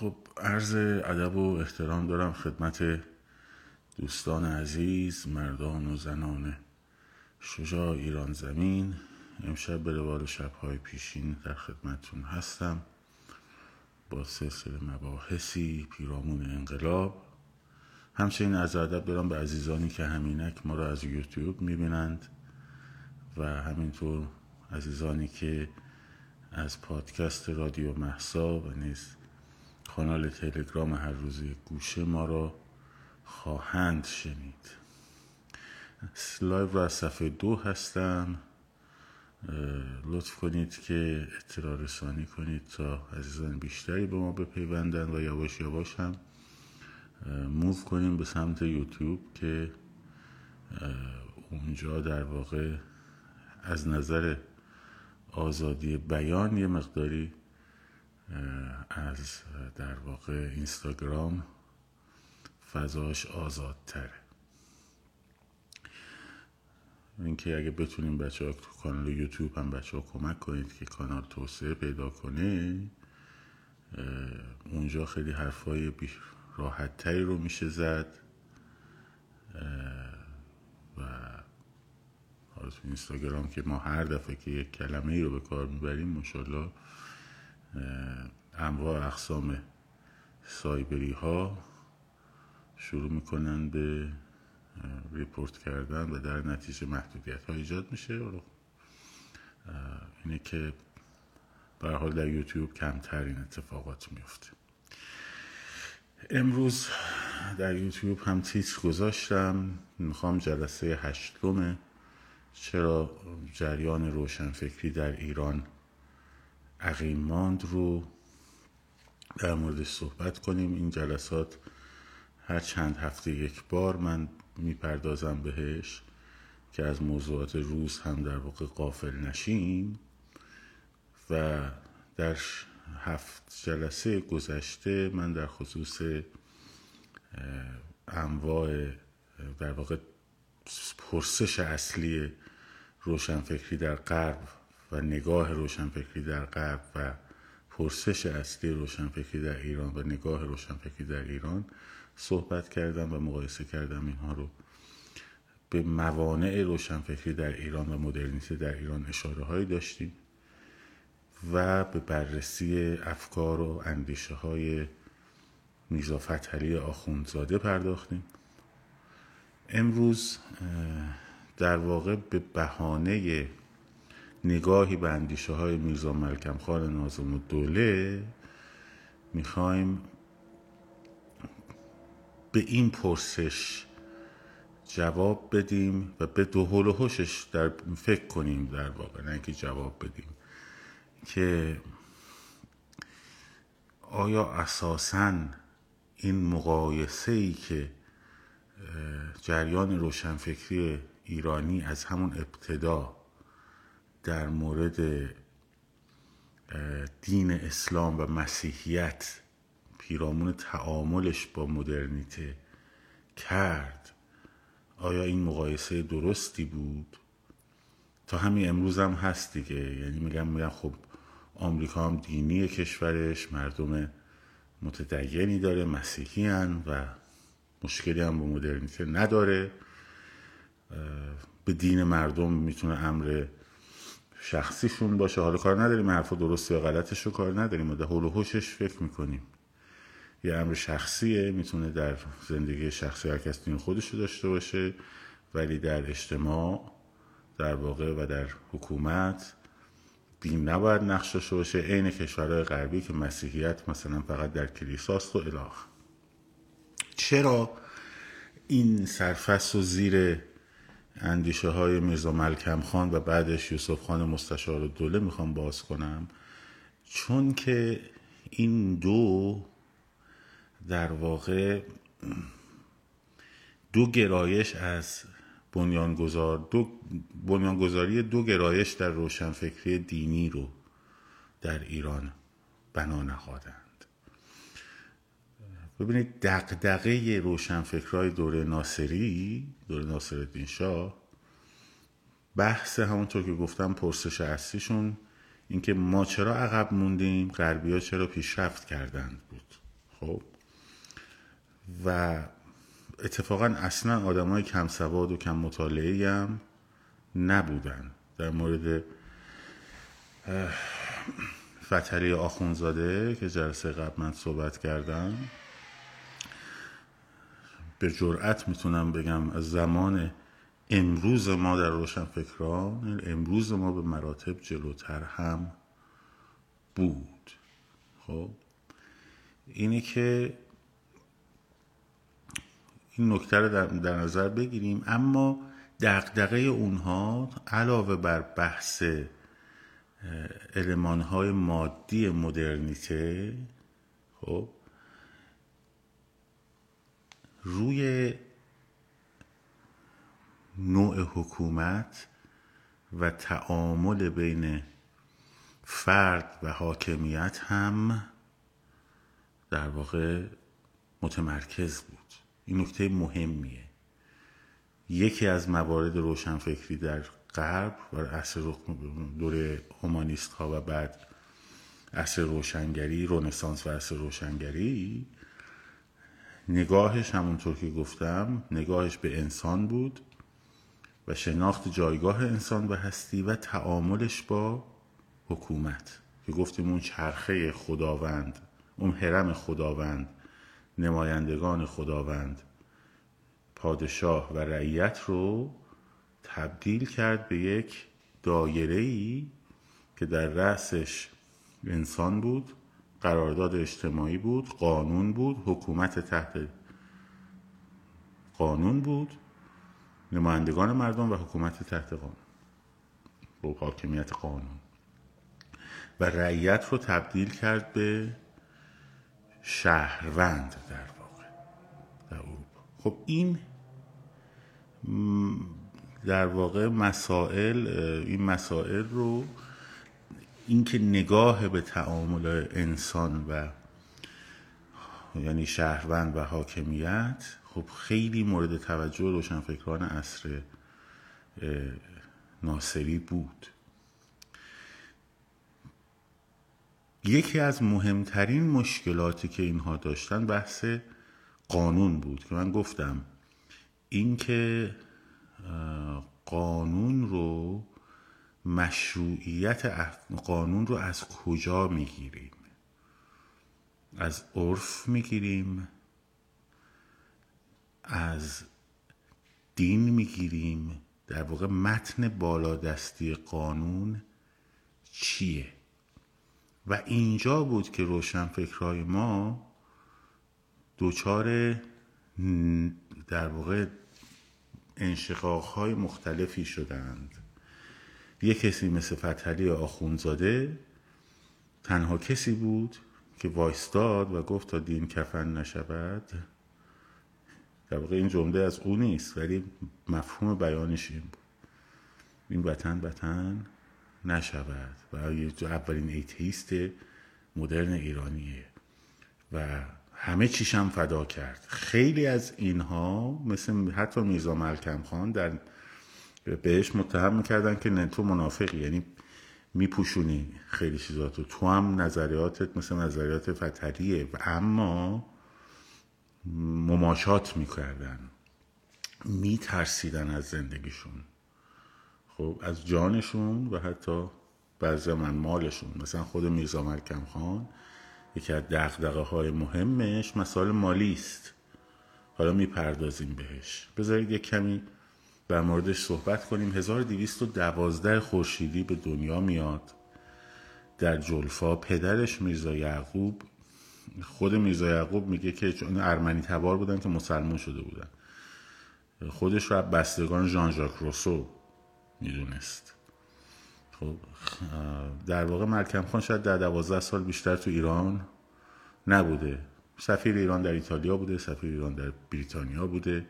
خب عرض ادب و احترام دارم خدمت دوستان عزیز مردان و زنان شجاع ایران زمین. امشب به روال شبهای پیشین در خدمتون هستم. با سلسله مباحثی پیرامون انقلاب. همچنین از ادب دارم به عزیزانی که همینک ما را از یوتیوب می‌بینند و همینطور عزیزانی که از پادکست رادیو مهسا و نیز کانال تلگرام هر روزی گوشه ما را خواهند شنید. live را از صفحه دو هستم. لطف کنید که اطلاع رسانی کنید تا عزیزان بیشتری به ما بپیوندن و یواش یواش هم move کنیم به سمت یوتیوب که اونجا در واقع از نظر آزادی بیان یه مقداری از در واقع اینستاگرام فضاش آزادتره. اینکه اگه بتونیم بچه ها تو کانال یوتیوب هم بچه ها کمک کنید که کانال توسعه پیدا کنه اونجا خیلی حرفای راحت تری رو میشه زد. و حالا تو اینستاگرام که ما هر دفعه که یک کلمه ای رو به کار می‌بریم مشالله انواع اقسام سایبری ها شروع می‌کنن به ریپورت کردن و در نتیجه محدودیت ها ایجاد میشه. اینه که به حال در یوتیوب کمتر این اتفاقات میفته امروز در یوتیوب هم تیتر گذاشتم. می‌خوام جلسه هشتم چرا جریان روشنفکری در ایران عقیم ماند رو در موردش صحبت کنیم. این جلسات هر چند هفته یک بار من می‌پردازم بهش که از موضوعات روز هم در واقع قافل نشیم و در هفت جلسه گذشته من در خصوص انواع در واقع پرسش اصلی روشنفکری در غرب و نگاه روشنفکری در غرب و پرسش اصلی روشنفکری در ایران و نگاه روشنفکری در ایران صحبت کردم و مقایسه کردم اینها رو به موانع روشنفکری در ایران و مدرنیته در ایران اشاره هایی داشتیم و به بررسی افکار و اندیشه های میزا فتحعلی آخوندزاده پرداختیم. امروز در واقع به بهانه نگاهی به اندیشه های میرزا ملکم خان نازم و دوله می‌خوایم به این پرسش جواب بدیم و به دو و هوشش در فکر کنیم در واقع نه که جواب بدیم که آیا اساسا این مقایسه ای که جریان روشنفکری ایرانی از همون ابتدا در مورد دین اسلام و مسیحیت پیرامون تعاملش با مدرنیته کرد آیا این مقایسه درستی بود؟ تا همین امروز هم هست دیگه. یعنی میگم میگم خب آمریکا هم دینی کشورش مردم متدینی داره مسیحی هن و مشکلی هم با مدرنیته نداره. به دین مردم می‌تونه امر شخصیشون باشه. حالا کار نداریم حرفا درستی یا غلطش رو کار نداریم. و حول و حوشش فکر می‌کنیم. یه امر شخصیه می‌تونه در زندگی شخصی هر کس دین خودش رو داشته باشه ولی در اجتماع در واقع و در حکومت دین نباید نقش باشه. عین کشورهای غربی که مسیحیت مثلا فقط در کلیساست و الاخ چرا این سرفست و زیر اندیشه های میرزا ملکم خان و بعدش یوسف خان مستشار دوله می‌خوام باز کنم چون که این دو در واقع دو گرایش از بنیانگذار دو بنیانگذاری دو گرایش در روشنفکری دینی رو در ایران بنا نهادند ببینید دقدقه روشنفکرهای دوره ناصری دوره ناصر شاه بحث همونطور که گفتم پرسش اصلیشون اینکه ما چرا عقب موندیم غربی ها چرا پیشرفت کردند بود. خب؟ و اتفاقا اصلا آدم های کم سواد و کم مطالعه هم نبودن. در مورد فتلی آخونزاده که جلسه قبل من صحبت کردم به جرأت می‌تونم بگم از زمان امروز ما در روشنفکران امروز ما به مراتب جلوتر هم بود. خب؟ اینه که این نکته رو در, نظر بگیریم. اما دقدقه اونها علاوه بر بحث علمان های مادی مدرنیته خب روی نوع حکومت و تعامل بین فرد و حاکمیت هم در واقع متمرکز بود. این نکته مهمیه. یکی از موارد روشنفکری در غرب و عصر دوره هومانیست ها و بعد عصر روشنگری رونسانس و عصر روشنگری نگاهش همونطور که گفتم نگاهش به انسان بود و شناخت جایگاه انسان و هستی و تعاملش با حکومت. که گفتیم اون چرخه خداوند اون حرم خداوند نمایندگان خداوند پادشاه و رعیت رو تبدیل کرد به یک دایره ای که در رأسش انسان بود قرارداد اجتماعی بود قانون بود حکومت تحت قانون بود نمایندگان مردم و حکومت تحت قانون با حاکمیت قانون. و رعیت رو تبدیل کرد به شهروند در واقع در اروپا. خب این در واقع مسائل این مسائل رو اینکه نگاه به تعامل انسان و یعنی شهروند و حاکمیت خب خیلی مورد توجه روشنفکران عصر ناصری بود. یکی از مهمترین مشکلاتی که اینها داشتن بحث قانون بود که من گفتم. اینکه قانون رو مشروعیت قانون رو از کجا می‌گیریم؟ از عرف می‌گیریم؟ از دین می‌گیریم؟ در واقع متن بالادستی قانون چیه؟ و اینجا بود که روشنفکرهای ما دوچار در واقع انشقاقهای مختلفی شدند. یک کسی مثل فتحلی آخونزاده تنها کسی بود که وایستاد و گفت تا دین کفن نشود. در واقع این جمله از او نیست ولی مفهوم بیانش این بود. این وطن وطن نشود و اولین ایتیست مدرن ایرانیه و همه چیشم فدا کرد. خیلی از اینها مثل حتی میرزا ملکم خان در بهش متهم می‌کردن که تو منافقی یعنی میپوشونی خیلی چیزاتو تو هم نظریاتت مثل نظریات فتحلیه و اما مماشات می‌کردن. میترسیدن از زندگیشون. خب از جانشون و حتی بعضی من مالشون. مثلا خود میرزا ملکم خان یکی از دقدقه های مهمش مسائل مالی است. حالا می‌پردازیم بهش. بذارید یک کمی در موردش صحبت کنیم. 1212 خورشیدی به دنیا میاد. در جلفا پدرش میرزا یعقوب خود میرزا یعقوب میگه که چون ارمنی تبار بودن که مسلمان شده بودن. خودش رو بستگان ژان ژاک روسو می‌دونست. خب در واقع ملکم خان شاید در دوازده سال بیشتر تو ایران نبوده. سفیر ایران در ایتالیا بوده سفیر ایران در بریتانیا بوده.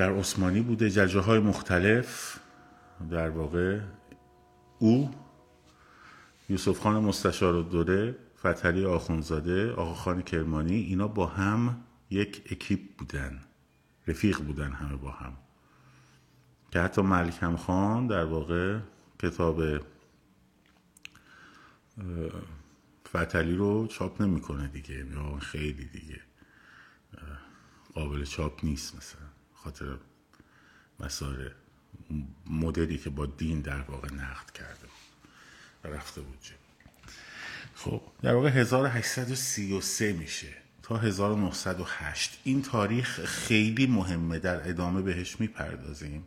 در عثمانی بوده جلجه های مختلف در واقع او یوسف خان مستشار و دوره فتلی آخونزاده آقا خان کرمانی اینا با هم یک اکیپ بودن رفیق بودن همه با هم. که حتی ملکم خان در واقع کتاب فتلی رو چاپ نمی‌کنه دیگه خیلی دیگه قابل چاپ نیست مثلا. خاطر مسائل مدلی که با دین در واقع نقد کرده و رفته بود خب در واقع 1833 میشه تا 1908 این تاریخ خیلی مهمه در ادامه بهش می‌پردازیم.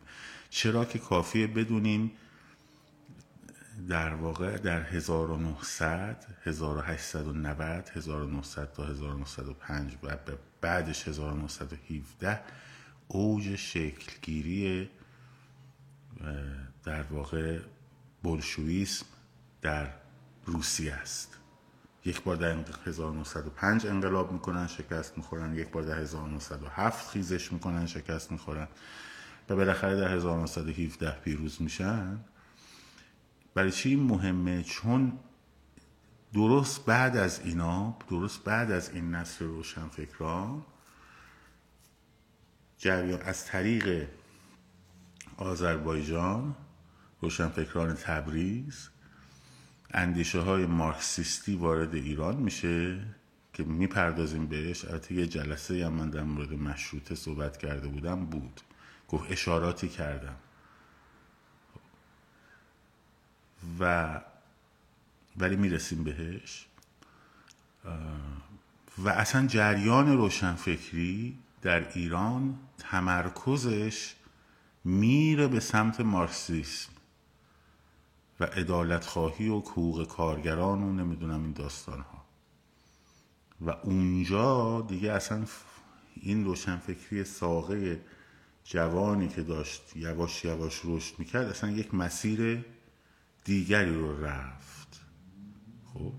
چرا که کافیه بدونیم در واقع در 1900 1890 1900 تا 1905 و بعدش 1917 اوج شکلگیری در واقع بولشویسم در روسیه است. یک بار در 1905 انقلاب می‌کنن شکست می‌خورن. یک بار در 1907 خیزش می‌کنن شکست می‌خورن. و بالاخره در 1917 پیروز میشن. برای چی مهمه؟ چون درست بعد از اینا درست بعد از این نسل روشنفکران جریان از طریق آذربایجان روشنفکران تبریز اندیشه های مارکسیستی وارد ایران میشه که می‌پردازیم بهش. البته یه جلسه هم من در مورد مشروطه صحبت کرده بودم بود. گفت اشاراتی کردم. و ولی می‌رسیم بهش. و اصلا جریان روشنفکری در ایران تمرکزش میره به سمت مارکسیسم و ادالت خواهی و حقوق کارگران و نمی‌دونم این داستان ها و اونجا دیگه اصلا این روشنفکری ساقه جوانی که داشت یواش یواش رشد می‌کرد اصلا یک مسیر دیگری رو رفت. خب؟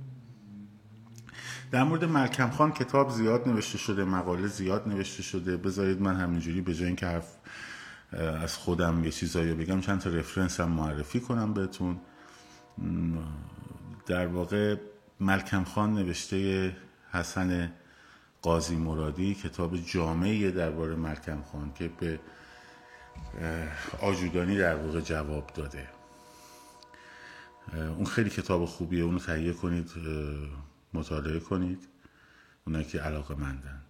در مورد ملکم خان کتاب زیاد نوشته شده مقاله زیاد نوشته شده. بذارید من همینجوری به جای اینکه حرف از خودم یه چیزایی بگم چند تا رفرنس هم معرفی کنم بهتون. در واقع ملکم خان نوشته حسن قاضی مرادی کتاب جامعه درباره ملکم خان که به آجودانی در واقع جواب داده. اون خیلی کتاب خوبیه اونو تهیه کنید. مطالعه کنید. اونایی که علاقه مندن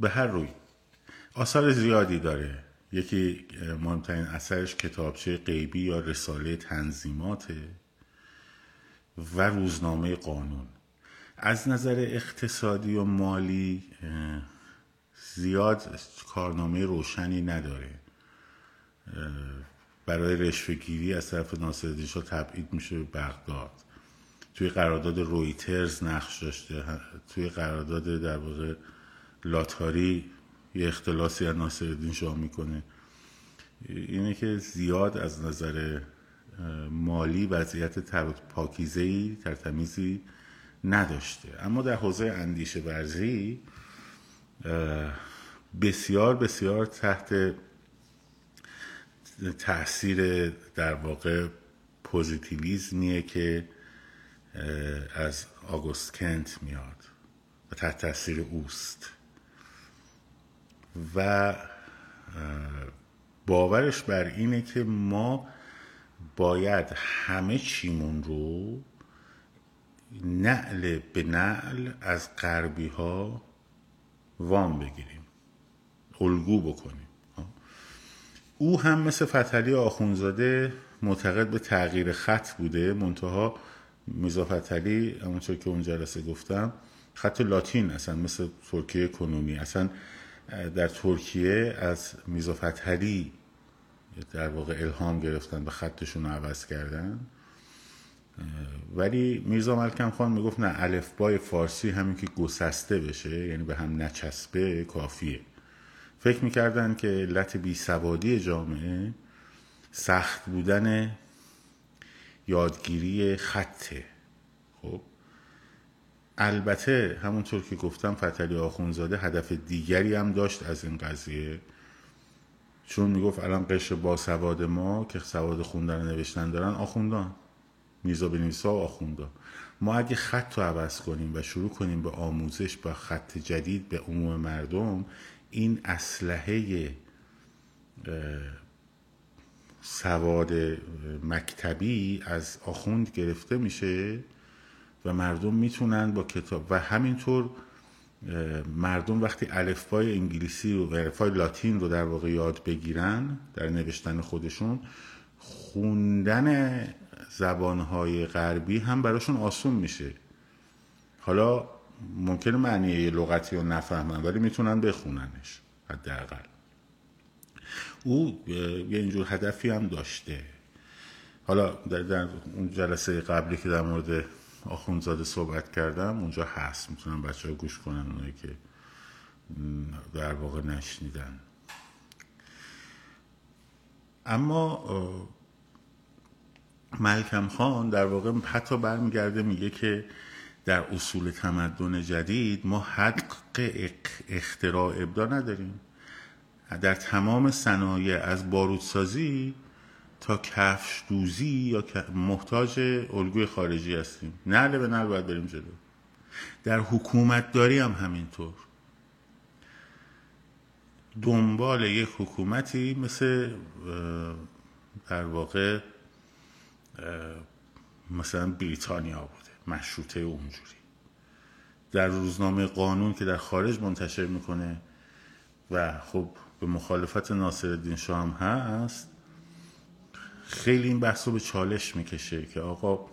به هر روی. آثار زیادی داره. یکی مهمترین اثرش کتابچه غیبی یا رساله تنظیماته و روزنامه قانون. از نظر اقتصادی و مالی زیاد کارنامه روشنی نداره. برای رشوهگیری از طرف شاه تبعید میشه به بغداد. توی قرارداد رویترز نقش داشته توی قرارداد در واقع لاتاری یه اختلاسی از ناصرالدین شاه می‌کنه. اینه که زیاد از نظر مالی وضعیت پاکیزهی ترتمیزی نداشته. اما در حوزه اندیشه ورزی بسیار بسیار تحت تاثیر در واقع پوزیتیویزمیه که از آگوست کنت میاد و تحت تاثیر اوست. و باورش بر اینه که ما باید همه چیمون رو نعل به نعل از غربی ها وام بگیریم الگو بکنیم. او هم مثل فتلی آخونزاده معتقد به تغییر خط بوده منتها میزا فتلی همونطور که اون جلسه گفتم خط لاتین اصلا مثل ترکیه کنونی. اصلا در ترکیه از میزا فتلی در واقع الهام گرفتن به خطشون رو عوض کردن. ولی میرزا ملکم خان می‌گفت نه الفبای فارسی همین که گسسته بشه یعنی به هم نچسبه کافیه. فکر می‌کردن که علت بی سوادی جامعه سخت بودن یادگیری خطه. خب؟ البته همونطور که گفتم فتلی آخونزاده هدف دیگری هم داشت از این قضیه. چون می‌گفت الان قشر با سواد ما که سواد خوندن و نوشتن دارن آخوندان. میزا بنویسا و آخوندان ما اگه خط رو عوض کنیم و شروع کنیم به آموزش با خط جدید به عموم مردم این اسلحه سواد مکتبی از آخوند گرفته میشه و مردم می‌تونن با کتاب و همینطور مردم وقتی الفبای انگلیسی و الفبای لاتین رو در واقع یاد بگیرن در نوشتن خودشون خوندن زبانهای غربی هم براشون آسون میشه. حالا ممکنه معنی لغتی رو نفهمن ولی می‌تونن بخوننش حداقل. او یه اینجور هدفی هم داشته. حالا در, در اون جلسه قبلی که در مورد آخونزاده صحبت کردم اونجا هست. می‌تونم بچه ها گوش کنن اونایی که در واقع نشنیدن. اما ملکم خان در واقع حتی برمیگرده میگه که در اصول تمدن جدید ما حق اختراع ابدا نداریم. در تمام صنایع از بارودسازی تا کفش دوزی یا محتاج الگوی خارجی هستیم. نعله به نعل باید بریم جلو. در حکومت داری هم همینطور. دنبال یک حکومتی مثل در واقع مثلا بریتانیا بوده مشروطه اونجوری. در روزنامه قانون که در خارج منتشر می‌کنه و خب به مخالفت ناصر الدین شاه هم هست خیلی این بحث رو به چالش می‌کشه که آقا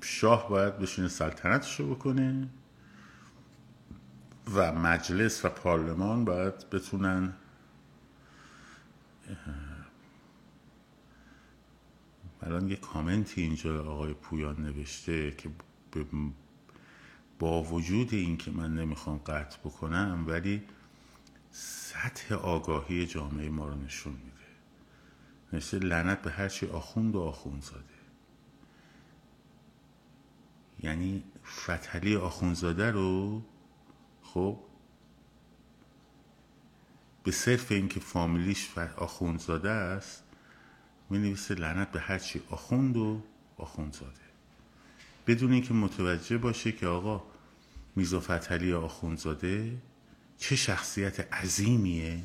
شاه باید بشینه سلطنتش رو بکنه و مجلس و پارلمان باید بتونن الان یه کامنتی اینجا آقای پویان نوشته که با وجود این که من نمی‌خوام قطع بکنم ولی سطح آگاهی جامعه ما رو نشون میده. نشته لعنت به هرچی آخوند و آخوند زاده یعنی فتلی آخوندزاده رو خب به صرف اینکه فامیلیش آخوندزاده است می نویسه لعنت به هرچی آخوند و آخوندزاده. بدون اینکه متوجه باشه که آقا میزا فتلی آخوندزاده چه شخصیت عظیمیه.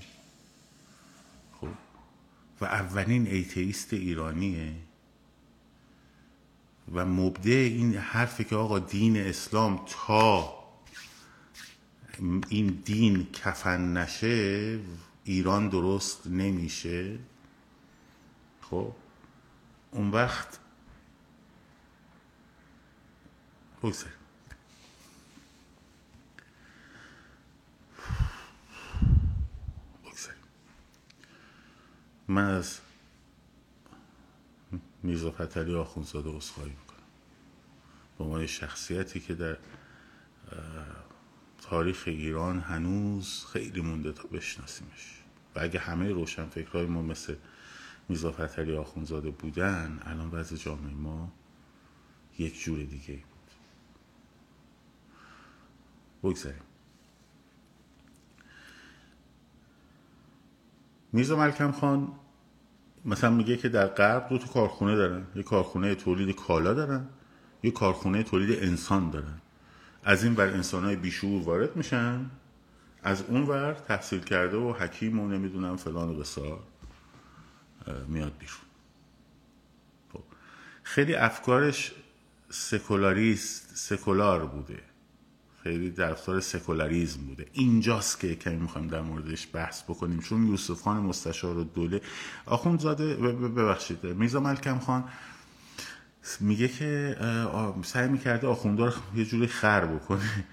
خب و اولین ایتیست ایرانیه. و مبدع این حرفی که آقا دین اسلام تا این دین کفن نشه ایران درست نمیشه. خب اون وقت بگذاریم من میرزا فتلی آخونزاده اصخایی می‌کنم. به عنوان شخصیتی که در تاریخ ایران هنوز خیلی مونده تا بشناسیمش. و اگه همه روشن فکرهای ما مثل میرزا فتلی آخونزاده بودن الان وضع جامعه ما یک جور دیگه بود. بگذاریم. میرزا ملکم خان مثلا میگه که در غرب دو تا کارخونه دارن. یه کارخونه تولید کالا دارن یه کارخونه تولید انسان دارن. از این بر انسان های بیشور وارد میشن از اون ور تحصیل کرده و حکیم و نمی‌دونم فلان و بسار میاد بیرون. خب. خیلی افکارش سکولاریست سکولار بوده. خیلی طرفدار سکولاریزم بوده. اینجاست که کمی می‌خوایم در موردش بحث بکنیم. چون یوسف خان مستشار و دوله زاده ببخشید. میزا ملکم خان میگه که سعی می‌کرده آخوندار یه جوری خر بکنه.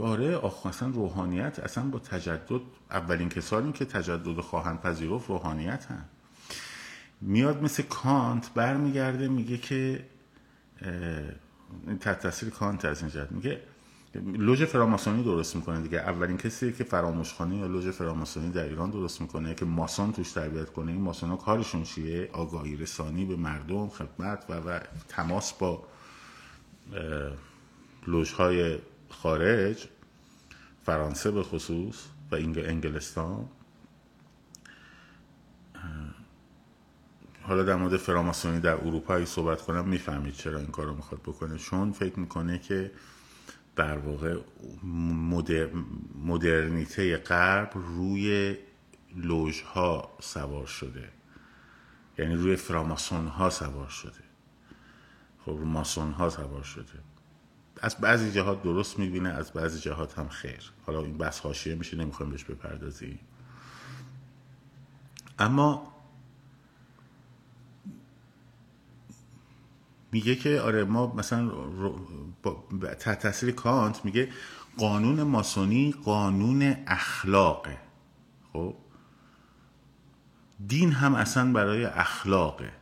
آره آخ اصلا روحانیت اصلا با تجدد اولین کسانی که تجدد خواهند پذیرفت روحانیت هم میاد مثل کانت برمیگرده میگه که تحت تاثیر کانت از این جد میگه لوژ فراماسونی درست می‌کنه دیگه. اولین کسی که فراموشخانه یا لوژ فراماسونی در ایران درست می‌کنه که ماسون توش تربیت کنه. این ماسون ها کارشون چیه؟ آگاهی رسانی به مردم خدمت و, و تماس با لوژ های خارج فرانسه به خصوص و انگلستان. حالا در مورد فراماسونی در اروپا صحبت کنم می‌فهمید چرا این کار رو می‌خواد بکنه. چون فکر می‌کنه که در واقع مدر... مدرنیته غرب روی لوژ ها سوار شده. یعنی روی فراماسون ها سوار شده. خب رو ماسون ها سوار شده. از بعضی جهات درست می‌بینه از بعضی جهات هم خیر. حالا این بس حاشیه میشه نمی‌خوایم بهش بپردازیم. اما میگه که آره ما مثلا تحت تاثیر کانت میگه قانون ماسونی قانون اخلاقه. خب؟ دین هم اصلا برای اخلاقه.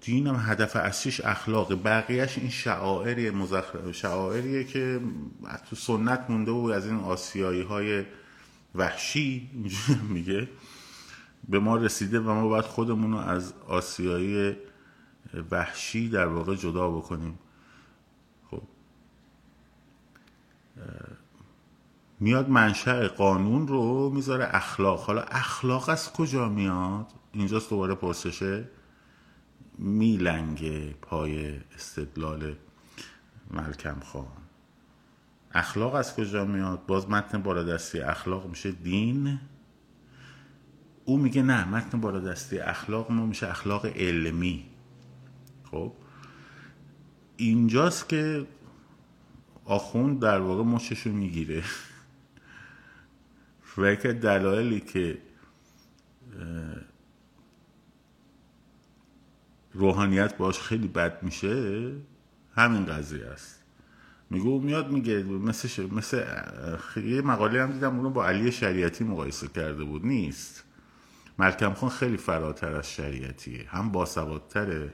دین هم هدف اصلیش اخلاقه. بقیهش این شعائری مزخرف شعائریه که تو سنت مونده و از این آسیایی های وحشی میگه. به ما رسیده و ما باید خودمون رو از آسیایی وحشی در واقع جدا بکنیم. خب. میاد منشأ قانون رو می‌ذاره اخلاق. حالا اخلاق از کجا میاد؟ اینجاست دوباره پرسشه. میلنگه پای استدلال ملکم خان. اخلاق از کجا میاد؟ باز متن بالادستی اخلاق میشه دین. او میگه نه متن بالادستی اخلاق ما میشه اخلاق علمی. خب؟ اینجاست که آخوند در واقع مچشو می‌گیره. و که دلایلی که روحانیت باش خیلی بد میشه همین قضیه است. میگو میاد میگه مثل, مثل یه مقاله هم دیدم اونو با علی شریعتی مقایسه کرده بود. نیست. ملکم خان خیلی فراتر از شریعتیه. هم باسوادتره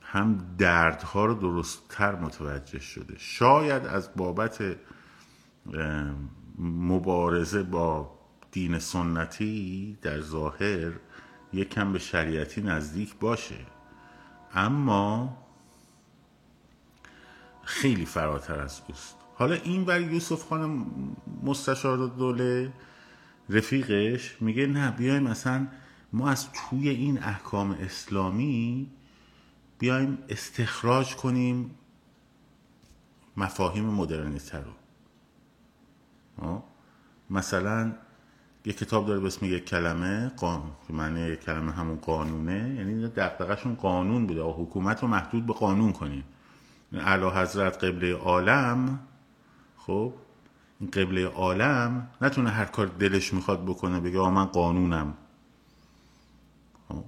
هم دردها رو درستتر متوجه شده. شاید از بابت مبارزه با دین سنتی در ظاهر یکم به شریعتی نزدیک باشه. اما خیلی فراتر از اوست. حالا این بر یوسف خان مستشار دوله رفیقش میگه نه بیایم مثلا ما از توی این احکام اسلامی بیایم استخراج کنیم مفاهیم مدرنیته رو. مثلا یه کتاب داره به اسم یک کلمه قانون که معنی یک کلمه همون قانونه یعنی دقدقشون قانون بوده. حکومت رو محدود به قانون کنیم. اعلی حضرت قبله عالم خب قبله عالم نتونه هر کار دلش می‌خواد بکنه بگه آ من قانونم. خب.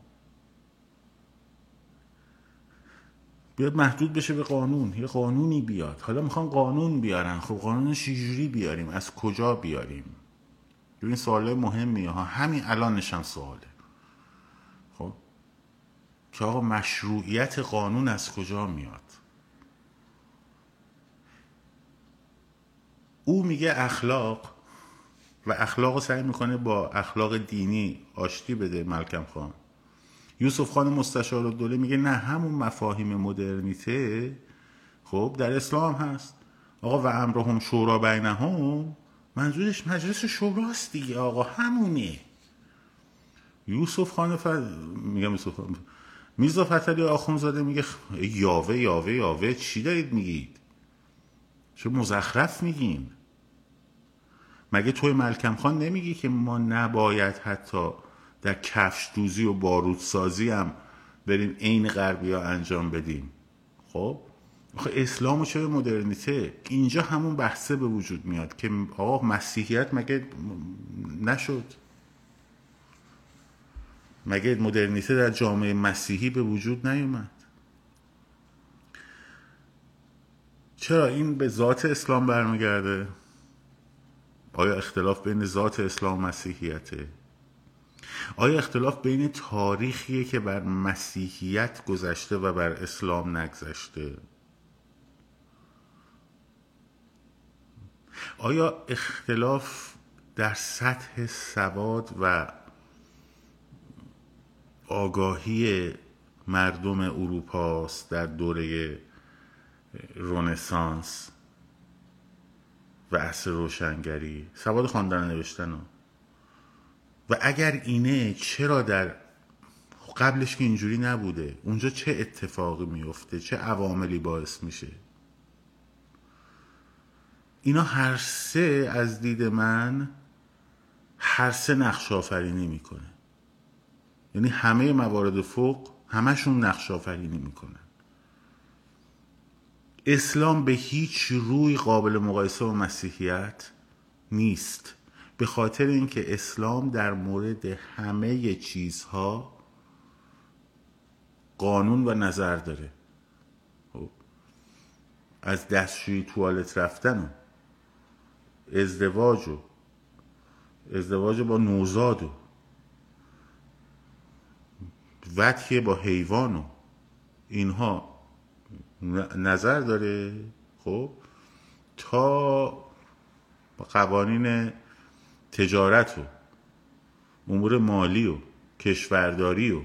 بیاد محدود بشه به قانون یه قانونی بیاد. حالا می‌خوان قانون بیارن. خب قانون شیجوری بیاریم؟ از کجا بیاریم؟ این سواله مهمیه ها. همین الانش هم سواله. خب. که آقا مشروعیت قانون از کجا میاد؟ او میگه اخلاق و اخلاق رو سعی می‌کنه با اخلاق دینی آشتی بده ملکم خان. یوسف خان مستشار دوله میگه نه همون مفاهیم مدرنیته خب در اسلام هست. آقا و امرهم شورا بینهم منظورش مجلس شوراست دیگه آقا همونه. یوسف خان ف... میگم یوسف خان میرزا فتلی آخونزاده میگه یاوه یاوه یاوه چی دارید میگید؟ چه مزخرف میگین؟ مگه توی ملکم خان نمیگی که ما نباید حتی در کفش دوزی و بارودسازی هم بریم عین غربی ها انجام بدیم؟ خب؟ آخه اسلام و چه مدرنیته؟ اینجا همون بحثه به وجود میاد که آقا مسیحیت مگه نشد؟ مگه مدرنیته در جامعه مسیحی به وجود نیومد؟ چرا این به ذات اسلام برمیگرده؟ آیا اختلاف بین ذات اسلام و مسیحیته؟ آیا اختلاف بین تاریخیه که بر مسیحیت گذشته و بر اسلام نگذشته؟ آیا اختلاف در سطح سواد و آگاهی مردم اروپاست در دوره رونسانس و عصر روشنگری سواد خواندن نوشتن و و اگر اینه چرا در قبلش که اینجوری نبوده اونجا چه اتفاقی میفته چه عواملی باعث میشه؟ اینا هر سه از دید من هر سه نقش آفرینی می‌کنه. یعنی همه موارد فوق همشون نقش آفرینی می‌کنن. اسلام به هیچ روی قابل مقایسه با مسیحیت نیست به خاطر اینکه اسلام در مورد همه چیزها قانون و نظر داره خب. از دستشویی توالت رفتن و ازدواج و ازدواج با نوزاد و وطیه با حیوان و اینها نظر داره؟ خب تا قوانین تجارت و امور مالی و کشورداری و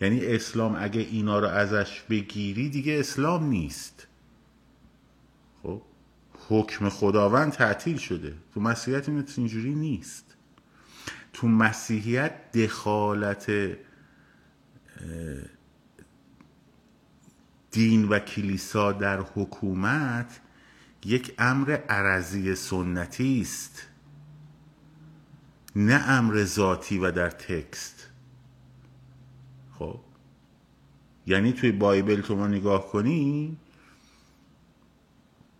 یعنی اسلام اگه اینا رو ازش بگیری دیگه اسلام نیست. خب حکم خداوند تعطیل شده. تو مسیحیت اینجوری نیست. تو مسیحیت دخالت دین و کلیسا در حکومت یک امر عرضی سنتی است. نه امر ذاتی و در تکست. خب. یعنی توی بایبل تو ما نگاه کنی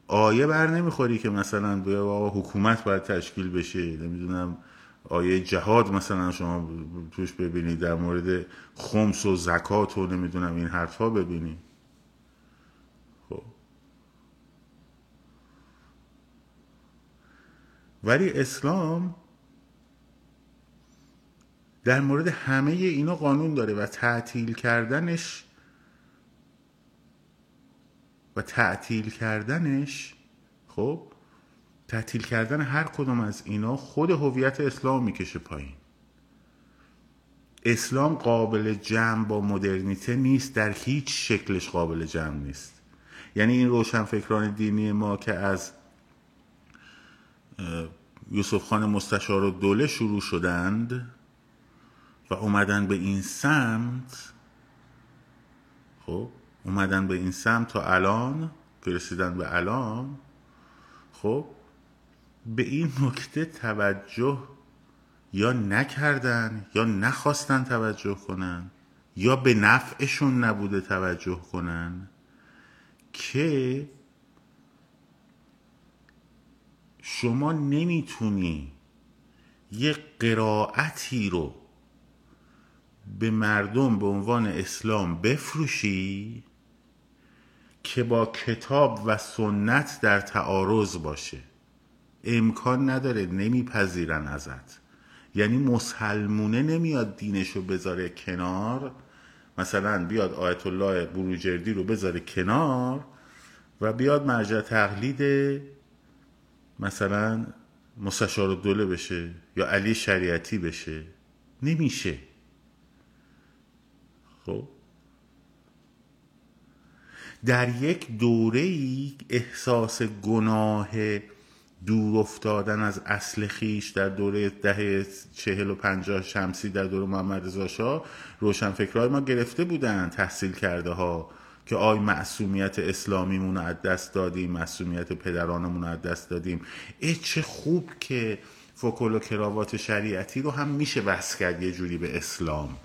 آیه بر نمی‌خوری که مثلا بیا حکومت باید تشکیل بشه. نمی‌دونم آیه جهاد مثلا شما توش ببینید در مورد خمس و زکات و نمی‌دونم این حرفا ببینید ولی اسلام در مورد همه اینا قانون داره و تعطیل کردنش و تعطیل کردنش خب تعطیل کردن هر کدوم از اینا خود هویت اسلام می‌کشه پایین. اسلام قابل جمع با مدرنیته نیست در هیچ شکلش قابل جمع نیست. یعنی این روشنفکران دینی ما که از یوسف خان مستشار و دوله شروع شدند و اومدن به این سمت. خب اومدن به این سمت تا الان رسیدن به الان. خب به این نکته توجه یا نکردن یا نخواستن توجه کنن یا به نفعشون نبوده توجه کنن که شما نمی‌تونی یه قرائتی رو به مردم به عنوان اسلام بفروشی که با کتاب و سنت در تعارض باشه. امکان نداره نمیپذیرن ازت. یعنی مسلمونه نمیاد دینشو بذاره کنار. مثلا بیاد آیت الله بروجردی رو بذاره کنار و بیاد مرجع تقلید مثلا مستشار دوله بشه یا علی شریعتی بشه نمیشه. خب؟ در یک دوره ای احساس گناه دور افتادن از اصل خیش در دوره دهه چهل و پنجاه شمسی در دوره محمد رضا شاه روشنفکرهای ما گرفته بودن تحصیل کرده ها که آی معصومیت اسلامیمون رو از دست دادیم معصومیت پدرانمون رو از دست دادیم. ای چه خوب که فکل و کراوات شریعتی رو هم میشه بس کرد یه جوری به اسلام.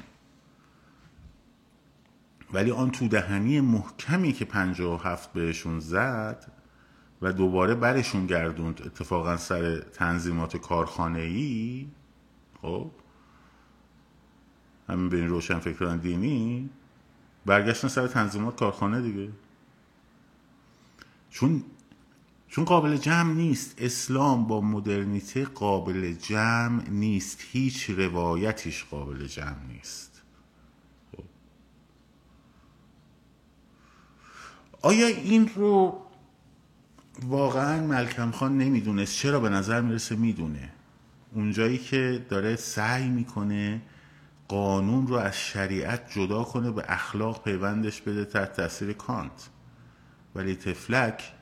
ولی آن تو دهنی محکمی که پنجاه و هفت بهشون زد و دوباره برشون گردوند اتفاقا سر تنظیمات کارخانه ای خب؟ همین به این روشن فکران دینی. برگشتن سر تنظیمات کارخانه دیگه. چون چون قابل جمع نیست. اسلام با مدرنیته قابل جمع نیست. هیچ روایتش قابل جمع نیست. خب. آیا این رو واقعا ملکم خان نمی‌دونست؟ چرا به نظر می‌رسه می‌دونه؟ اونجایی که داره سعی می‌کنه قانون رو از شریعت جدا کنه به اخلاق پیوندش بده تحت تاثیر کانت. ولی تفلک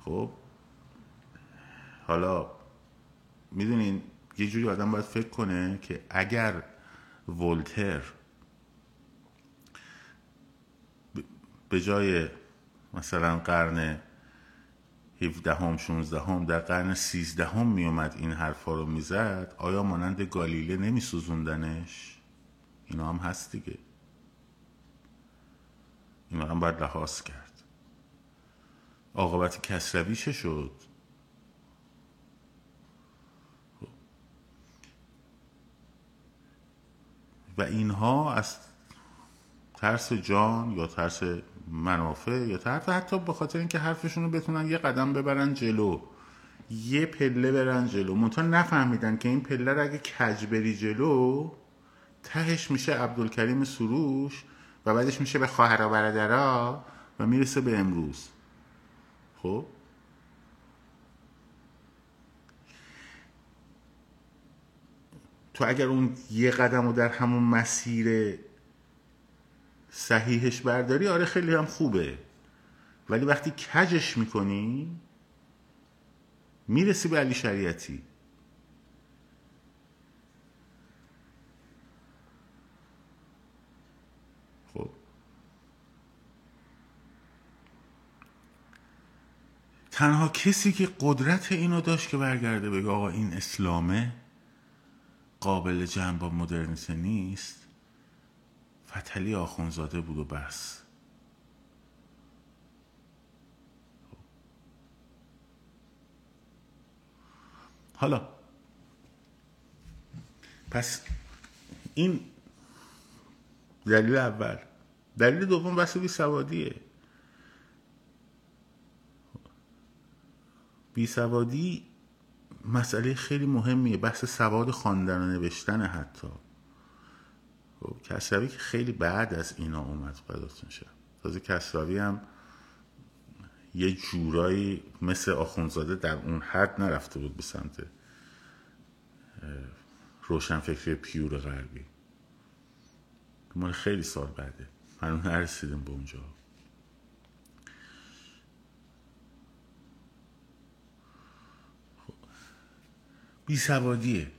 خب حالا می‌دونین یه جوری آدم باید فکر کنه که اگر ولتر به جای مثلا قرن 17 هم 16 هم در قرن 13 هم می اومد این حرفا رو می‌زد آیا مانند گالیله نمی سوزوندنش اینا هم هست دیگه. اینا هم باید لحاظ کرد. عاقبت کسروی چه شد و اینها از ترس جان یا ترس منافع یا ترس حتی به خاطر اینکه حرفشون رو بتونن یه قدم ببرن جلو. یه پله برن جلو. منتها نفهمیدن که این پله رو اگه کج بری جلو تهش میشه عبدالکریم سروش و بعدش میشه به خواهر و برادرها و می‌رسه به امروز. خب؟ تو اگر اون یه قدم رو در همون مسیر صحیحش برداری آره خیلی هم خوبه. ولی وقتی کجش می‌کنی می‌رسی به علی شریعتی. تنها کسی که قدرت اینو داشت که برگرده بگه آقا این اسلامه قابل جمع با مدرنیته نیست فتلی آخونزاده بود و بس. حالا پس این دلیل اول. دلیل دوم بحث بی سوادیه بی سوادی مسئله خیلی مهمیه. بحث سواد خواندن و نوشتن حتی. خب کسروی که خیلی بعد از اینا اومد بداتون شد تازه کسروی هم یه جورایی مثل آخونزاده در اون حد نرفته بود به سمت روشنفکری پیور غربی. مال خیلی سال بعده. هنوز نرسیدیم به اونجا. بی سوادیه.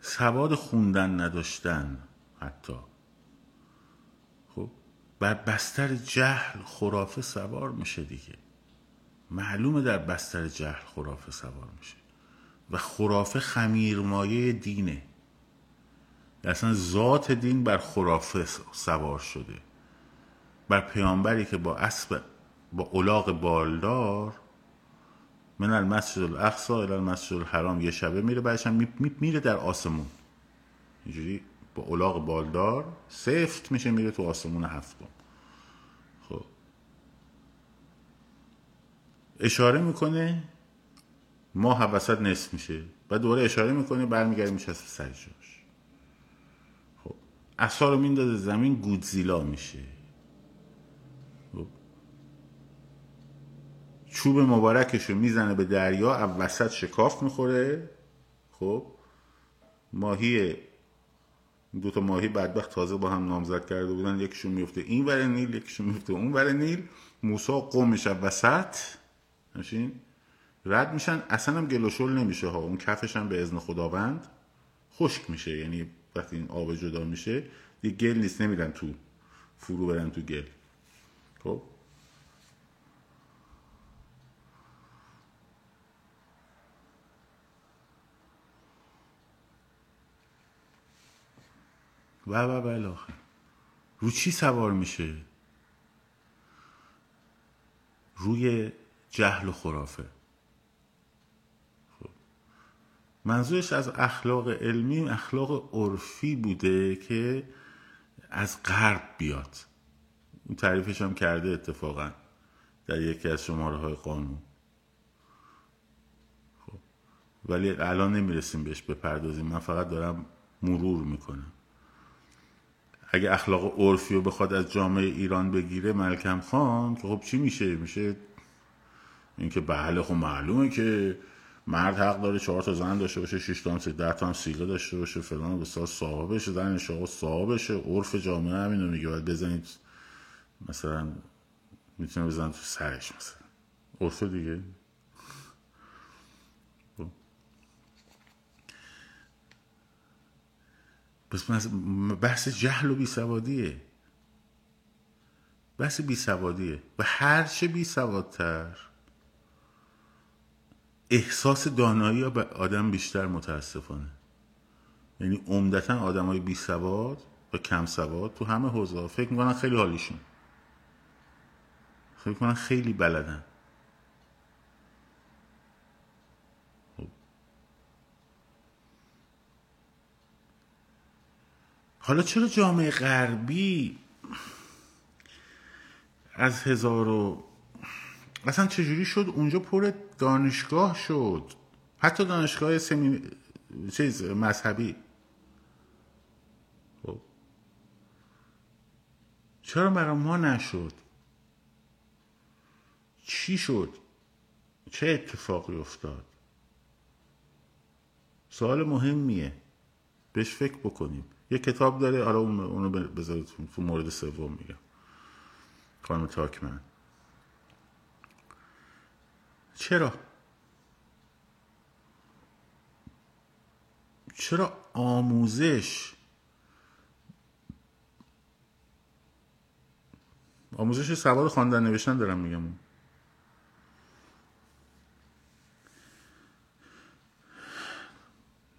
سواد خوندن نداشتن حتی. خب بر بستر جهل خرافه سوار میشه دیگه. معلومه در بستر جهل خرافه سوار میشه. و خرافه خمیرمایه دینه. اصلا ذات دین بر خرافه سوار شده. بر پیامبری که با اسب با الاغ بالدار من المسجد الاقصا الى المسجد الحرام. یه شبه میره بعدش هم میره در آسمون. اینجوری با الاغ بالدار سفت میشه میره تو آسمون هفتم. خب. اشاره می‌کنه ما وسط نصف میشه. بعد دوباره اشاره می‌کنه برمیگرده میشه سر جاش. خب. اصلا رو میندازه زمین گودزیلا میشه. چوب مبارکش رو می‌زنه به دریا وسط شکاف می‌خوره. خب ماهی دو تا ماهی بدبخت تازه با هم نامزد کرده بودن. یکیشون میفته این ور نیل یکیشون میفته اون ور نیل. موسا قم میشه وسط. همچین رد میشن. اصلا هم گلوشل نمیشه ها. اون کفش هم به ازن خداوند خشک میشه. یعنی وقتی این آب جدا میشه دیگه گل نیست. نمیرن تو فرو برن تو گل. خب؟ و و الاخر رو چی سوار میشه؟ روی جهل و خرافه. خب. منظورش از اخلاق علمی اخلاق عرفی بوده که از غرب بیاد. اون تعریفش هم کرده اتفاقا در یکی از شماره های قانون. خب. ولی الان نمی‌رسیم بهش بپردازیم. من فقط دارم مرور می‌کنم. اگه اخلاق عرفی رو بخواد از جامعه ایران بگیره ملکم خان که خب چی میشه؟ میشه اینکه بله خب معلومه که مرد حق داره چهار تا زن داشته باشه شش تا هم ده تا هم سیله داشته باشه فلان بسیار صاحب بشه زنش آقا صاحب بشه عرف جامعه همینو میگه. باید بزنید مثلا می‌تونه بزن تو سرش مثلا. عرف دیگه؟ بس بحث جهل و بیسوادیه. بحث بیسوادیه. و هرچه بیسوادتر احساس دانایی به آدم بیشتر متاسفانه. یعنی عمدتا آدم های بی سواد و کم سواد تو همه حوزه فکر می‌کنن خیلی حالیشون. فکر می‌کنن خیلی بلدن. حالا چرا جامعه غربی از هزار و اصلا چجوری شد؟ اونجا پر دانشگاه شد. حتی دانشگاه سمی... چیز مذهبی. خب. چرا برای ما نشد؟ چی شد؟ چه اتفاقی افتاد؟ سوال مهمیه. بهش فکر بکنیم. یه کتاب داره. آره اونو بذارید تو مورد سوم میگم. خانم تاکمن. چرا؟ چرا آموزش آموزش سواد خواندن نوشتن دارم میگم.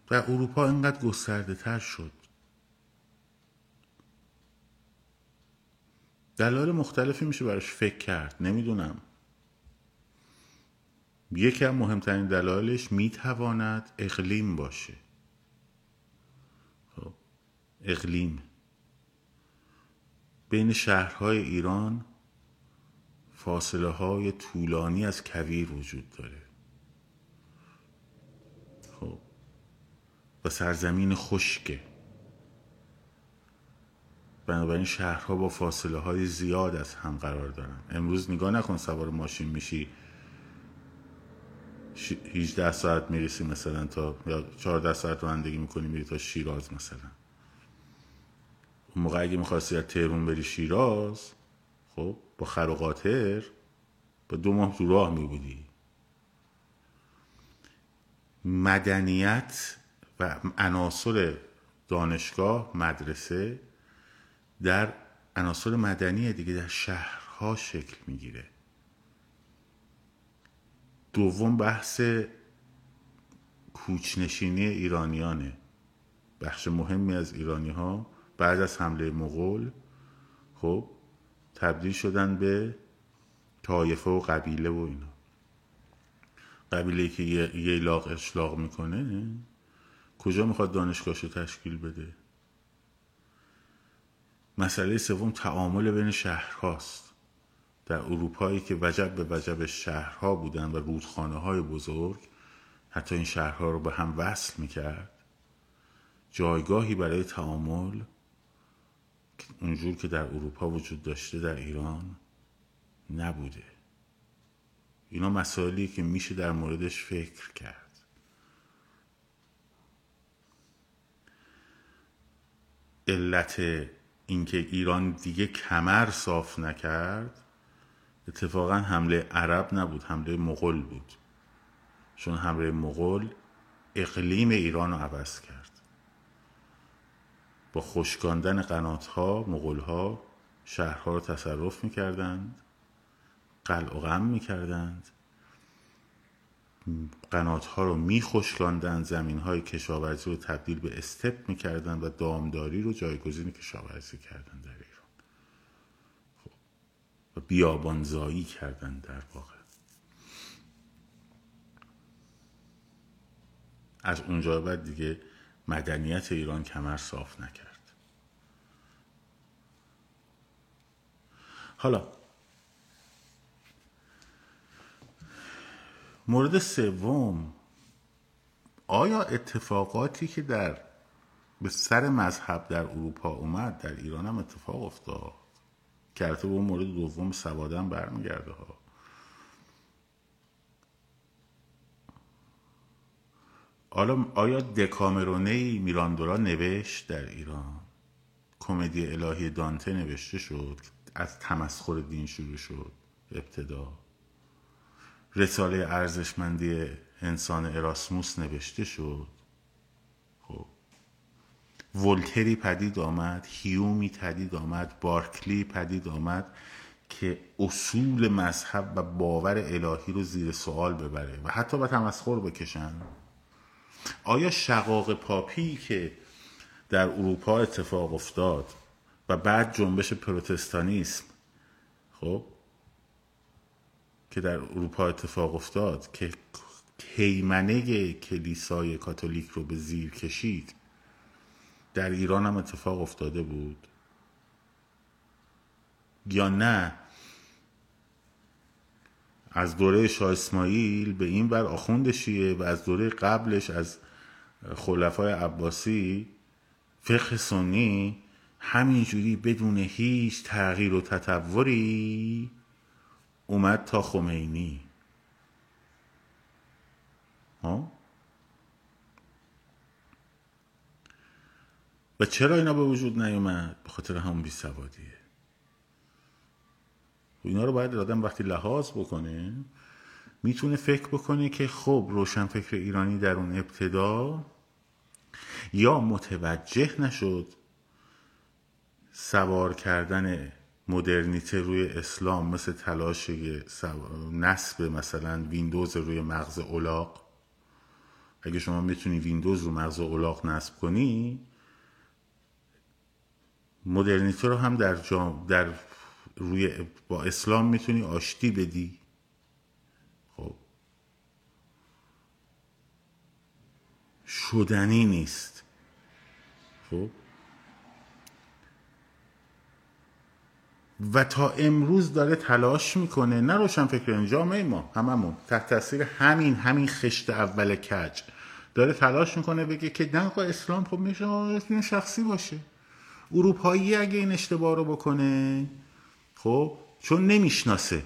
در اروپا اینقدر گسترده تر شد. دلایل مختلفی میشه براش فکر کرد نمی‌دونم. یکی از مهمترین دلایلش می‌تواند اقلیم باشه. خب اقلیم. بین شهرهای ایران فاصله های طولانی از کویر وجود داره. خب و سرزمین خشکه. بنابراین شهرها با فاصله های زیاد از هم قرار دارن. امروز نگاه نکن سوار ماشین میشی. 18 ساعت می‌رسی مثلا تا یا 14 ساعت رانندگی می‌کنی میری تا شیراز مثلا. اون موقع اگه می‌خواستی از تهرون بری شیراز خب با خر و قاطر با دو ماه تو راه میبودی. مدنیت و عناصر دانشگاه مدرسه در عناصر مدنی دیگه در شهرها شکل می‌گیره. دوم بحث کوچنشینی ایرانیانه. بخش مهمی از ایرانی ها بعد از حمله مغول خب تبدیل شدن به طایفه و قبیله و اینا. قبیله که یه لاغ اشلاق می‌کنه کجا می‌خواد دانشگاهشو تشکیل بده؟ مسئله سوم تعامل بین شهرهاست. در اروپایی که وجب به وجب شهرها بودن و رودخانه های بزرگ حتی این شهرها رو به هم وصل می‌کرد. جایگاهی برای تعامل اونجور که در اروپا وجود داشته در ایران نبوده. اینا مسائلی که میشه در موردش فکر کرد. علت اینکه ایران دیگه کمر صاف نکرد اتفاقا حمله عرب نبود حمله مغول بود. چون حمله مغول اقلیم ایران رو عوض کرد. با خشکاندن قنات ها مغول ها شهرها رو تصرف می‌کردند قلع و غم می‌کردند. قنات ها رو میخشکاندند زمین های کشاورزی رو تبدیل به استپ می‌کردند و دامداری رو جایگزین کشاورزی کردند در ایران خب. و بیابانزایی کردند در واقع از اونجا بعد دیگه مدنیت ایران کمر صاف نکرد حالا مورد سوم آیا اتفاقاتی که در به سر مذهب در اروپا اومد در ایران هم اتفاق افتاد؟ که به مورد دوم سوادن برمیگرده ها. حالا آیا دکامرونه ای میراندورا نوشت در ایران؟ کمدی الهی دانته نوشته شد از تمسخر دین شروع شد ابتدا. رساله ارزشمندی انسان اراسموس نوشته شد. خب. ولتری پدید آمد هیومی پدید آمد بارکلی پدید آمد که اصول مذهب و باور الهی رو زیر سوال ببره و حتی به تمسخر بکشن. آیا شقاق پاپی که در اروپا اتفاق افتاد و بعد جنبش پروتستانیسم خب که در اروپا اتفاق افتاد که هیمنه کلیسای کاتولیک رو به زیر کشید. در ایران هم اتفاق افتاده بود. یا نه از دوره شاه اسماعیل به این بر آخوند شیعه و از دوره قبلش از خلفای عباسی فقه سنی همینجوری بدون هیچ تغییر و تطوری اومد تا خمینی. ها؟ و چرا اینا به وجود نیومد؟ به خاطر همون بیسوادیه و اینا رو باید آدم وقتی لحاظ بکنه می‌تونه فکر بکنه که خب روشن فکر ایرانی در اون ابتدا یا متوجه نشد سوار کردن مدرنیته روی اسلام مثل تلاش نصب مثلا ویندوز روی مغز اولاق اگه شما می‌تونی ویندوز رو مغز اولاق نصب کنی مدرنیته رو هم در, جام در روی با اسلام می‌تونی آشتی بدی. خب. شدنی نیست. خب. و تا امروز داره تلاش می‌کنه. نه روشن فکر جامعه ما هممون. تحت تاثیر همین همین خشت اول کج. داره تلاش می‌کنه بگه که نه اسلام خب میشه شخصی باشه. اروپایی اگه این اشتباه رو بکنه خب چون نمی‌شناسه.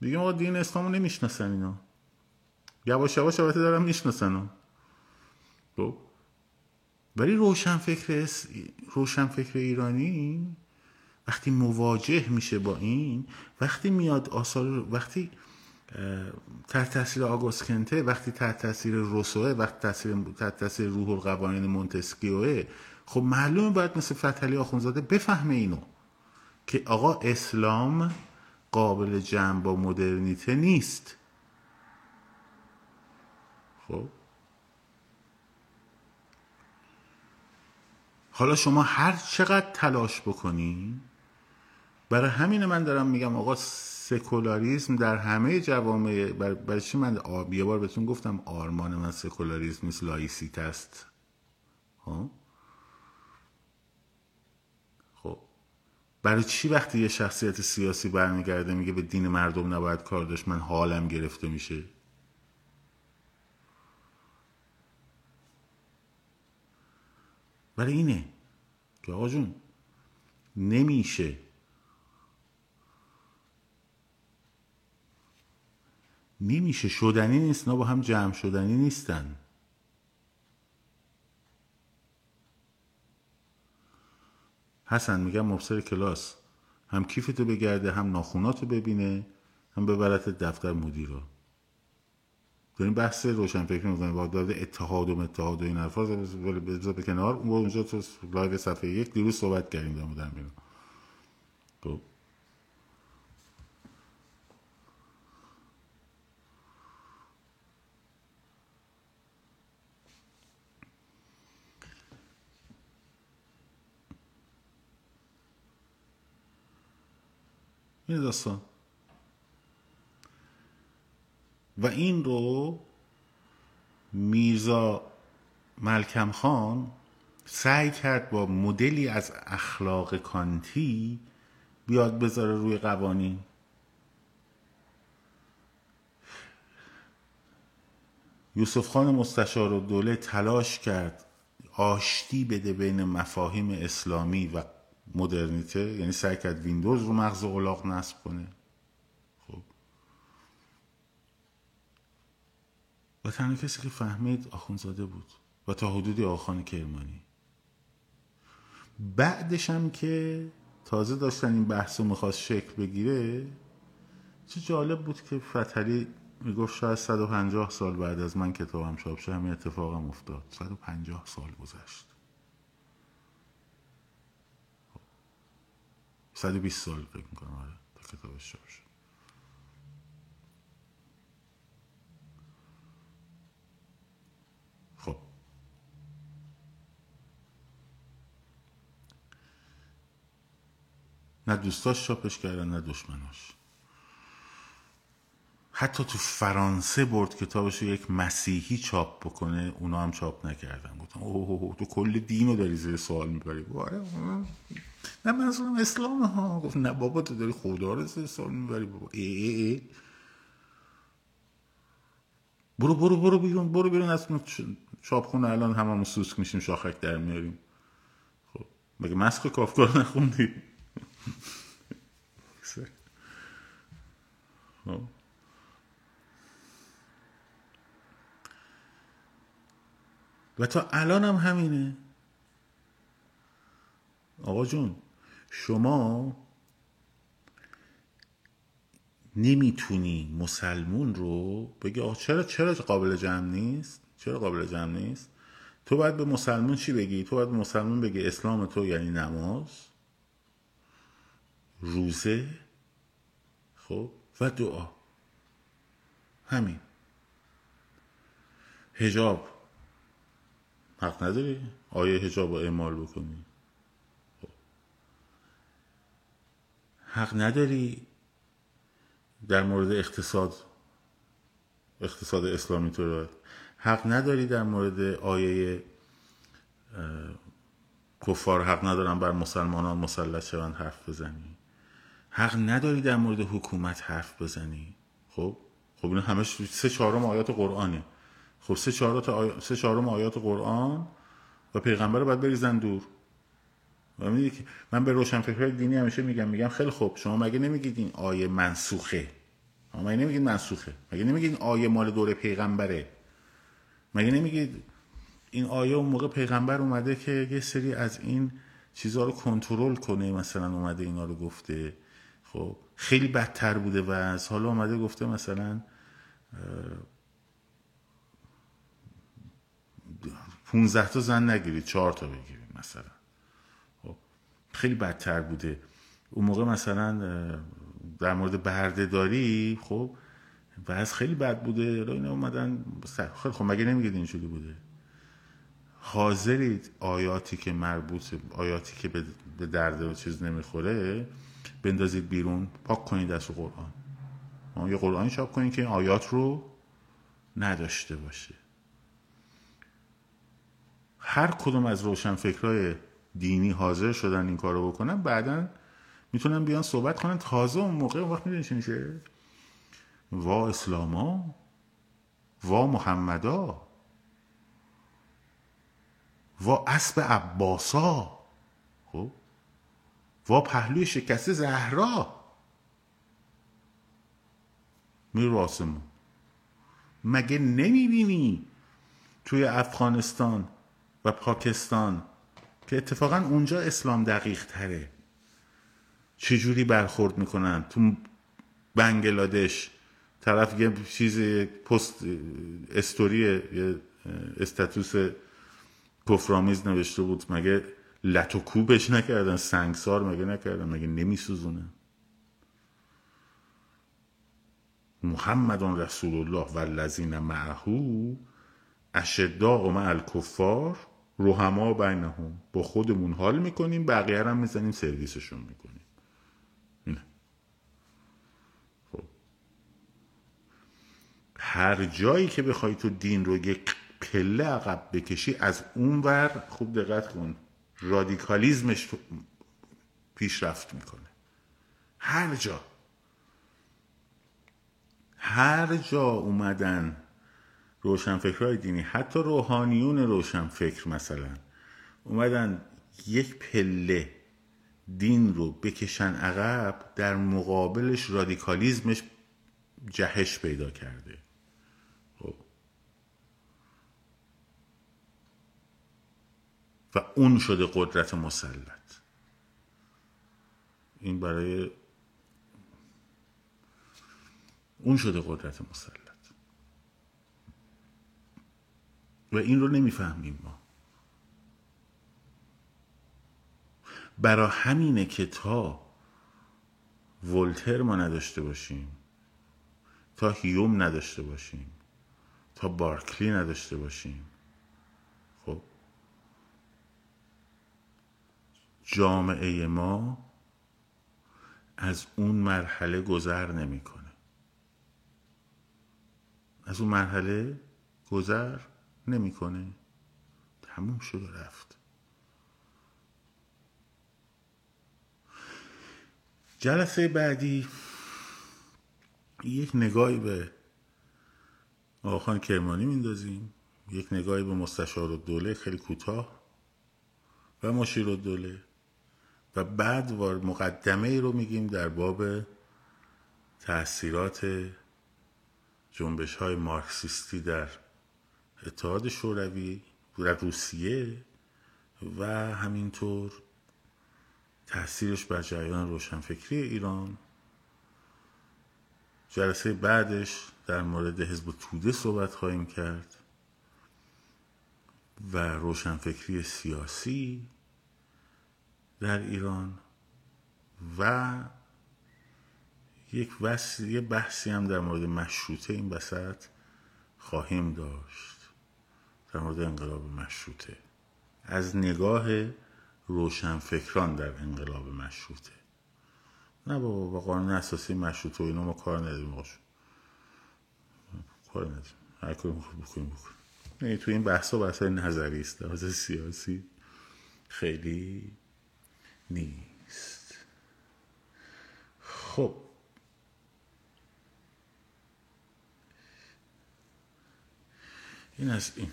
دیگه ما دین اسلام رو نمی‌شناسن اینا. یواش یواش البته دارم می‌شناسن خب؟ ولی روشن فکر روشن فکر ایرانی وقتی مواجه میشه با این وقتی میاد آثار وقتی تحت تاثیر آگوست کنته وقتی تحت تاثیر روسوه وقتی تاثیر تحت تاثیر روح القوانین مونتسکیوه خب معلومه باید مثل فتلی آخونزاده بفهمه اینو که آقا اسلام قابل جمع با مدرنیته نیست. خب؟ حالا شما هر چقدر تلاش بکنی برای همین من دارم میگم آقا سکولاریزم در همه جوامع برای چی من یه بار بهتون گفتم آرمان من سکولاریزم مثل laïcité است. ها خب. برای چی وقتی یه شخصیت سیاسی برمیگرده میگه به دین مردم نباید کار داشت من حالم گرفته میشه؟ برای اینه که آقا جون نمیشه نمیشه شدنی نیست نه با هم جمع شدنی نیستن. حسن میگم مبصر کلاس هم کیفتو بگرده هم ناخوناتو ببینه هم ببرت دفتر مدیر رو داریم بحث روشنفکری می‌کنیم. با داده اتحاد و اتحاد و این حرفا بذار به کنار. اون اونجا تو live صفحه یک. دیروز صحبت کردیم در مورد خب. این داستان و این رو میرزا ملکم خان سعی کرد با مدلی از اخلاق کانتی بیاد بذاره روی قوانین. یوسف خان مستشار و دوله تلاش کرد آشتی بده بین مفاهیم اسلامی و مدرنیته یعنی سعی کرد ویندوز رو مغز اولاق نصب کنه. خب. و تنها کسی که فهمید آخونزاده بود و تا حدودی آخان کرمانی. بعدش هم که تازه داشتن این بحث رو می‌خواست شکل بگیره چه جالب بود که فتحلی می‌گفت شاید 150 سال بعد از من کتابم چاپ شد همین اتفاقم افتاد. 150 سال گذشت. 120 سال فکر می‌کنم آره تا کتابش چاپ شد. خب. نه دوستاش چاپش کردن نه دشمناش. حتی تو فرانسه برد کتابش رو یک مسیحی چاپ بکنه اونا هم چاپ نکردن. گفتم اوه تو کل دین رو داری زیر سوال می‌بری. آره نه منظورم اسلام ها. گفت نه بابا تو داری خدا رو سوال می‌بری بابا. ای ای ای. برو برو برو بیرون برو بیرون از چاپخونه. الان هممون سوسک میشیم شاخک در میاریم. خب مگه مسخ کافکار نخوندی؟ خب. و تا الان هم همینه. آقا جون شما نمی‌تونی مسلمون رو بگی آقا چرا چرا قابل جمع نیست؟ چرا قابل جمع نیست؟ تو باید به مسلمون چی بگی؟ تو باید به مسلمون بگی اسلام تو یعنی نماز روزه خب و دعا. همین. هجاب حق نداری؟ آیه هجاب رو اعمال بکنی. حق نداری در مورد اقتصاد اقتصاد اسلامی تو رو. حق نداری در مورد آیه کفار حق ندارن بر مسلمانان مسلط شوند حرف بزنی. حق نداری در مورد حکومت حرف بزنی. خب؟ خب این همش سه چهارم آیات قرآنه. خب سه چهارم. سه آیات قرآن و پیغمبر رو باید بریزن دور. من به روشنفکرهای دینی همیشه میگم میگم خیلی خوب شما مگه نمیگید این آیه منسوخه؟ مگه نمیگید منسوخه؟ مگه نمیگید این آیه مال دوره پیغمبره؟ مگه نمیگید این آیه اون موقع پیغمبر اومده که یه سری از این چیزها رو کنترل کنه مثلا اومده اینا رو گفته. خب خیلی بدتر بوده و از حالا اومده گفته مثلا 15 تا زن نگیرید چهار تا بگیرید مثلا. خیلی بدتر بوده. اون موقع مثلا در مورد بردهداری خب از خیلی بد بوده. اینا اومدن خب مگه نمیگید اینجوری بوده؟ حاضرید آیاتی که مربوط آیاتی که به درد و چیز نمی‌خوره بندازید بیرون پاک کنید از قرآن. یه قرآنی چاپ کنید که این آیات رو نداشته باشه. هر کدوم از روشنفکرهای دینی حاضر شدن این کارو بکنن بعدا می‌تونن بیان صحبت کنن. تازه اون موقع اون وقت می‌دونی چی میشه؟ وا اسلاما وا محمدا وا اسب عباسا خب؟ وا پهلوی شکسته زهرا. میر آسمون. مگه نمی‌بینی توی افغانستان و پاکستان که اتفاقا اونجا اسلام دقیق تره چجوری برخورد می‌کنن؟ تو بنگلادش طرف یه چیز پست استوری استاتوس کفرآمیز نوشته بود. مگه لط و کوبش نکردن؟ سنگسار مگه نکردن؟ مگه نمیسوزونه؟ محمد رسول الله و الذین معه اشداء مع الکفار روحما بینهم با خودمون حال می‌کنیم بقیه هم می‌زنیم سرویسشون می‌کنیم نه. خب. هر جایی که بخوای تو دین رو یک پله عقب بکشی از اون ور خوب دقت کن رادیکالیزمش پیشرفت می‌کنه هر جا هر جا اومدن روشنفکرهای دینی حتی روحانیون روشنفکر مثلا اومدن یک پله دین رو بکشن عقب در مقابلش رادیکالیزمش جهش پیدا کرده. خب. و اون شده قدرت مسلط. این برای اون شده قدرت مسلط. و این رو نمی‌فهمیم ما. برا همینه که تا ولتر ما نداشته باشیم تا هیوم نداشته باشیم تا بارکلی نداشته باشیم خب جامعه ما از اون مرحله گذر نمی‌کنه. از اون مرحله گذر نمی‌کنه. تموم شد و رفت. جلسه بعدی یک نگاهی به آقان کرمانی میندازیم. یک نگاهی به مستشار و دوله خیلی کوتاه و مشیر و دوله و بعد مقدمه ای رو میگیم در باب تاثیرات جنبش های مارکسیستی در اتحاد شوروی در روسیه و همینطور تاثیرش بر جریان روشنفکری ایران. جلسه بعدش در مورد حزب توده صحبت خواهیم کرد و روشنفکری سیاسی در ایران و یک بحثی هم در مورد مشروطه این وسط خواهیم داشت. در مورد انقلاب مشروطه. از نگاه روشنفکران در انقلاب مشروطه. نه بابا با قانون اساسی مشروط و اینا ما کار نداریم باشو کار نداریم. هر کاری می‌خواد بکنیم بکنیم. نه تو این بحثا بحث نظری است. لحاظ سیاسی خیلی نیست. خب. این از این.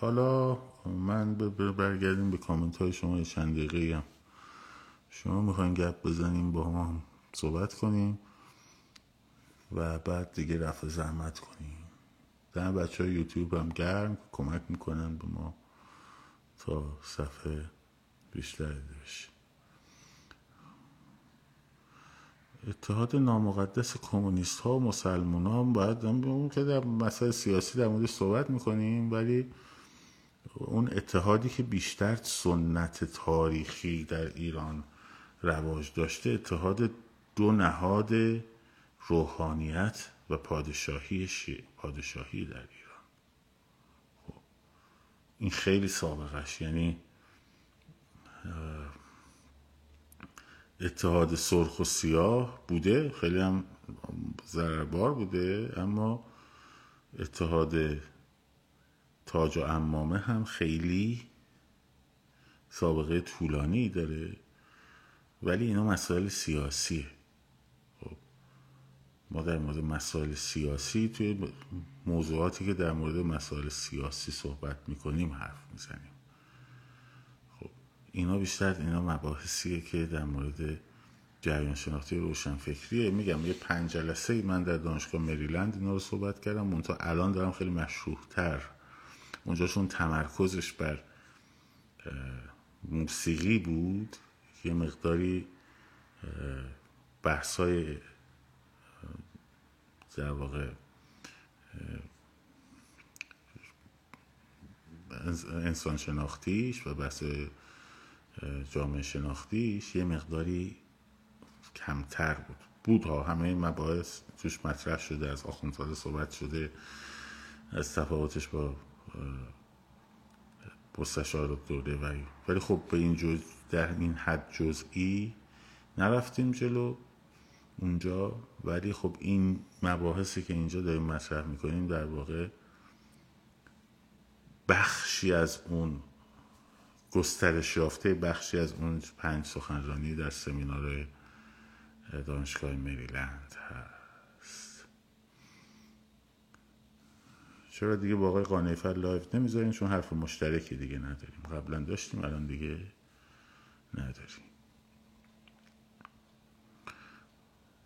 حالا من برگردیم به کامنت های شما چند دقیقه هم. شما می‌خواین گپ بزنیم با ما صحبت کنیم و بعد دیگه رفع زحمت کنیم. در بچه های یوتیوب هم گرم کمک می‌کنن به ما تا صفحه بیشتر بشه اتحاد نامقدس کمونیست ها و مسلمان ها باید که در مسائل سیاسی در مورد صحبت می‌کنیم ولی اون اتحادی که بیشتر سنت تاریخی در ایران رواج داشته اتحاد دو نهاد روحانیت و پادشاهی پادشاهی در ایران. خب این خیلی سابقش یعنی اتحاد سرخ و سیاه بوده خیلی هم ضرربار بوده اما اتحاد تاج و امامه هم خیلی سابقه طولانی داره. ولی اینا مسائل سیاسیه. خب ما در مورد مسائل سیاسی توی موضوعاتی که در مورد مسائل سیاسی صحبت می‌کنیم حرف می‌زنیم. خب اینا بیشتر اینا مباحثیه که در مورد جریان شناختی روشنفکریه. میگم یه پنج جلسه ای من در دانشگاه مریلند اینا رو صحبت کردم. منتها الان دارم خیلی مشروح تر اونجاشون تمرکزش بر موسیقی بود. یه مقداری بحثای در واقع انسان شناختیش و بحث جامعه شناختیش یه مقداری کمتر بود. بود ها همه این مباحث توش مطرح شده از آخوندزاده صحبت شده از تفاوتش با مستشار دوره ولی ولی خب به این جز در این حد جزئی نرفتیم جلو اونجا. ولی خب این مباحثی که اینجا داریم مطرح می‌کنیم در واقع بخشی از اون گسترش یافته بخشی از اون پنج سخنرانی در سمینار دانشگاه مریلند هست. چرا دیگه با آقای قانیفر لایف نمی‌ذاریم چون حرف مشترکی دیگه نداریم. قبلا داشتیم الان دیگه نداریم.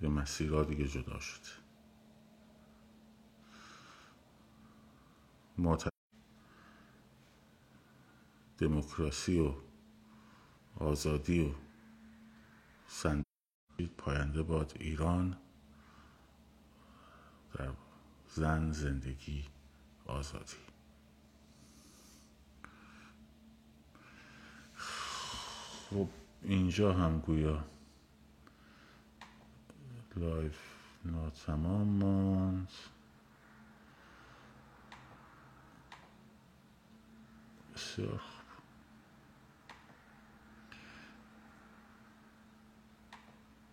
یا مسیرها دیگه جدا شد. دموکراسی و آزادی و سند پاینده باد ایران در زن زندگی آزادی. خب اینجا هم گویا لایف ناتمام ماند. بسیار